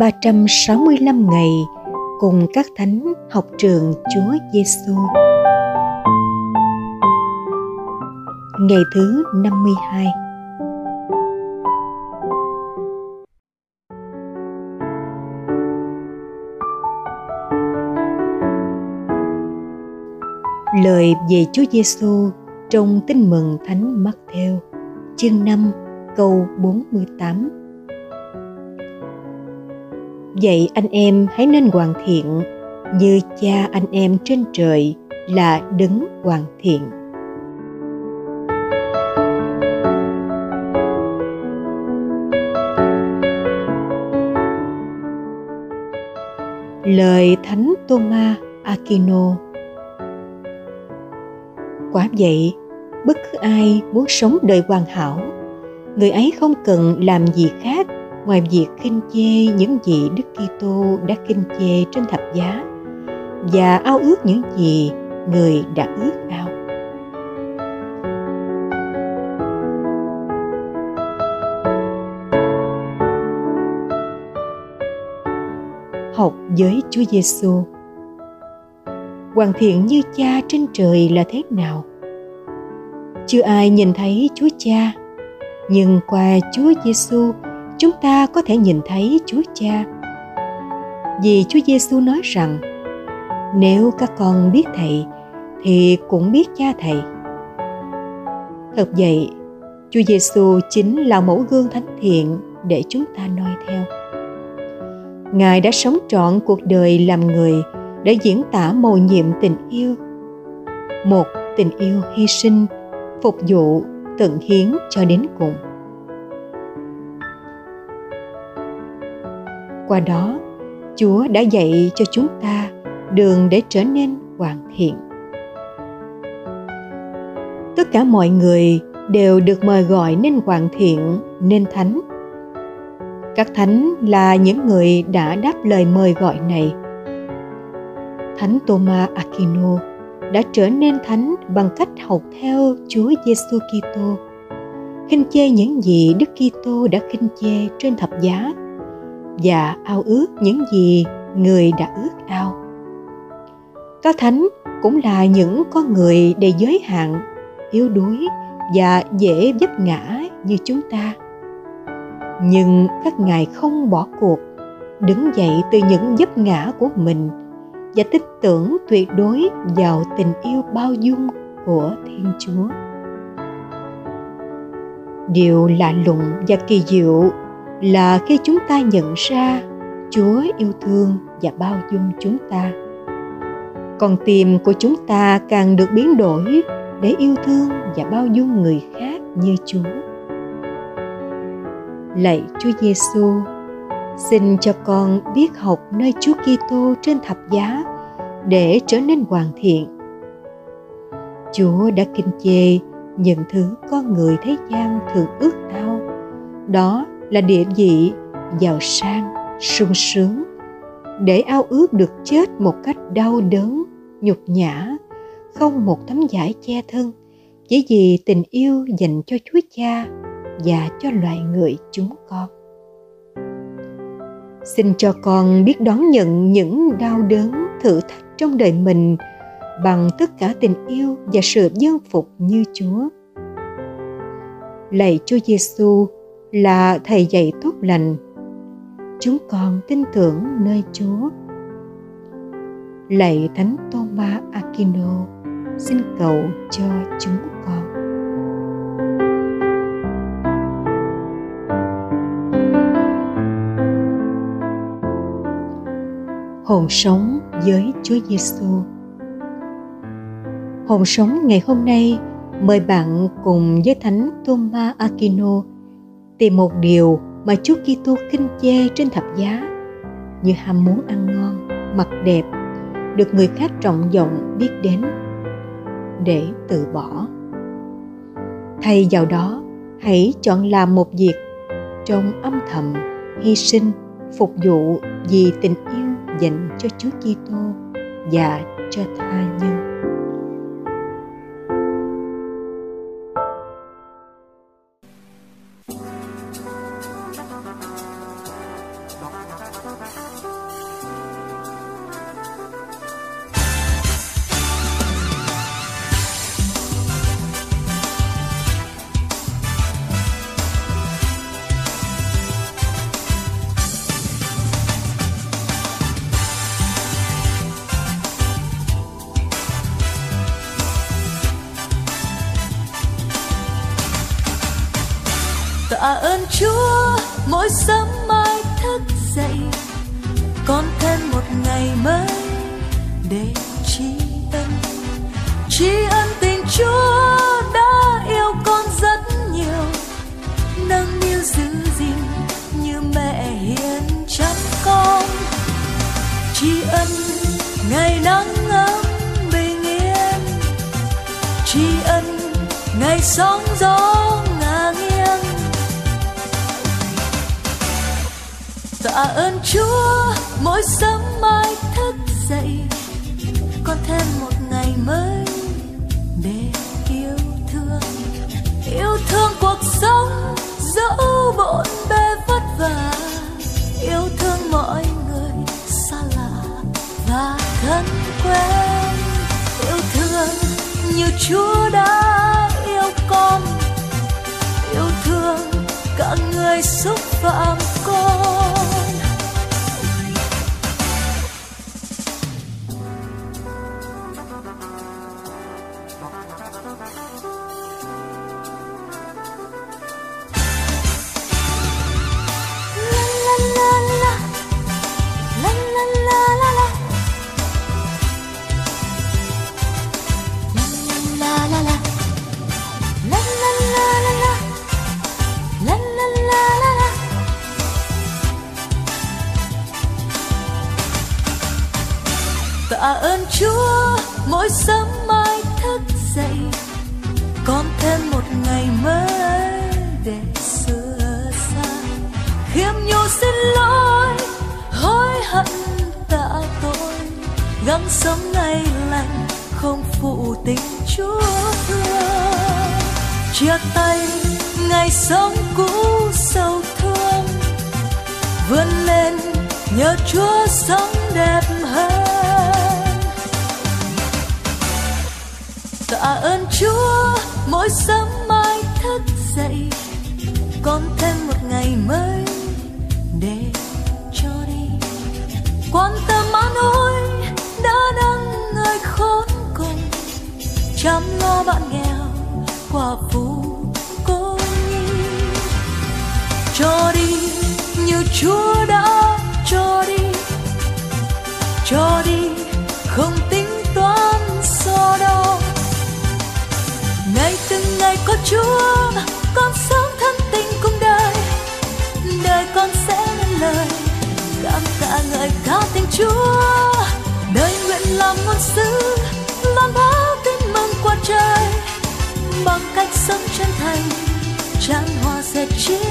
365 ngày cùng các thánh học trường Chúa Giêsu. Ngày thứ 52 Lời về Chúa Giêsu trong Tin mừng Thánh Matthew, chương 5, câu 48. Vậy anh em hãy nên hoàn thiện như cha anh em trên trời là đấng hoàn thiện. Lời Thánh Thomas Aquino Quả vậy, bất cứ ai muốn sống đời hoàn hảo, người ấy không cần làm gì khác ngoài việc khinh chê những gì Đức Kitô đã khinh chê trên thập giá và ao ước những gì người đã ước ao. Học với Chúa Giêsu. Hoàn thiện như Cha trên trời là thế nào? Chưa ai nhìn thấy Chúa Cha, nhưng qua Chúa Giêsu chúng ta có thể nhìn thấy Chúa Cha. Vì Chúa Giêsu nói rằng, nếu các con biết Thầy thì cũng biết Cha Thầy. Thật vậy, Chúa Giêsu chính là mẫu gương thánh thiện để chúng ta noi theo. Ngài đã sống trọn cuộc đời làm người để diễn tả mầu nhiệm tình yêu. Một tình yêu hy sinh, phục vụ, tận hiến cho đến cùng qua đó, chúa đã dạy cho chúng ta đường để trở nên hoàn thiện. Tất cả mọi người đều được mời gọi nên hoàn thiện, nên thánh. Các thánh là những người đã đáp lời mời gọi này. Thánh thomas aquino đã trở nên thánh bằng cách học theo chúa giêsu kitô, khinh chê những gì đức kitô đã khinh chê trên thập giá và ao ước những gì người đã ước ao. Các thánh cũng là những con người đầy giới hạn, yếu đuối và dễ vấp ngã như chúng ta. Nhưng các ngài không bỏ cuộc, đứng dậy từ những vấp ngã của mình và tin tưởng tuyệt đối vào tình yêu bao dung của thiên chúa. Điều lạ lùng và kỳ diệu là khi chúng ta nhận ra chúa yêu thương và bao dung chúng ta. Con tim của chúng ta càng được biến đổi để yêu thương và bao dung người khác như chúa. Lạy chúa giêsu xin cho con biết học nơi chúa kitô trên thập giá để trở nên hoàn thiện. Chúa đã kinh chê những thứ con người thế gian thường ước ao, đó là địa vị giàu sang, sung sướng. Để ao ước được chết một cách đau đớn, nhục nhã, không một tấm vải che thân, chỉ vì tình yêu dành cho chúa cha và cho loài người chúng con. Xin cho con biết đón nhận những đau đớn, thử thách trong đời mình bằng tất cả tình yêu và sự dân phục như chúa. Lạy chúa giêsu là thầy dạy tốt lành. Chúng con tin tưởng nơi chúa. Lạy thánh thomas aquino, xin cầu cho chúng con. Hồn sống với Chúa Giêsu. Hồn sống ngày hôm nay, mời bạn cùng với Thánh Thomas Aquino tìm một điều mà Chúa Kitô kinh chê trên thập giá như ham muốn ăn ngon, mặc đẹp, được người khác trọng vọng biết đến để từ bỏ. Thay vào đó, hãy chọn làm một việc trong âm thầm, hy sinh, phục vụ vì tình yêu dành cho Chúa Kitô và cho tha nhân. Tạ ơn Chúa, mỗi sớm mai thức dậy con thêm một ngày mới để tri ân. Tri ân tình Chúa đã yêu con rất nhiều, nâng niu giữ gìn như mẹ hiền chăm con. Tri ân ngày nắng ấm bình yên, tri ân ngày sóng gió tạ ơn chúa, mỗi sớm mai thức dậy con thêm một ngày mới để yêu thương. Yêu thương cuộc sống dẫu bộn bề vất vả. Yêu thương mọi người xa lạ và thân quen. Yêu thương như chúa đã yêu con. Yêu thương cả người xúc phạm con. Tạ ơn Chúa, mỗi sớm mai thức dậy con thêm một ngày mới để sửa sai khiêm nhu xin lỗi, hối hận tạ tội, gắng sống ngày lành, không phụ tình Chúa thương. Chia tay, ngày sống cũ sâu thương, vươn lên, nhờ Chúa sống đẹp hơn. Tạ ơn Chúa, mỗi sớm mai thức dậy con thêm một ngày mới để cho đi. Quan tâm an ủi đã nâng người khốn cùng, chăm lo bạn nghèo quả phụ cô nhi. Cho đi như Chúa đã cho đi cho đi không tính toán so đo. Chúa, con sống thân tình cùng đời. Đời con sẽ lên lời cảm tạ ngợi ca tình Chúa. Đời nguyện làm ngôn sứ, loan báo tin mừng qua trời. Bằng cách sống chân thành tràn hoa sẽ chia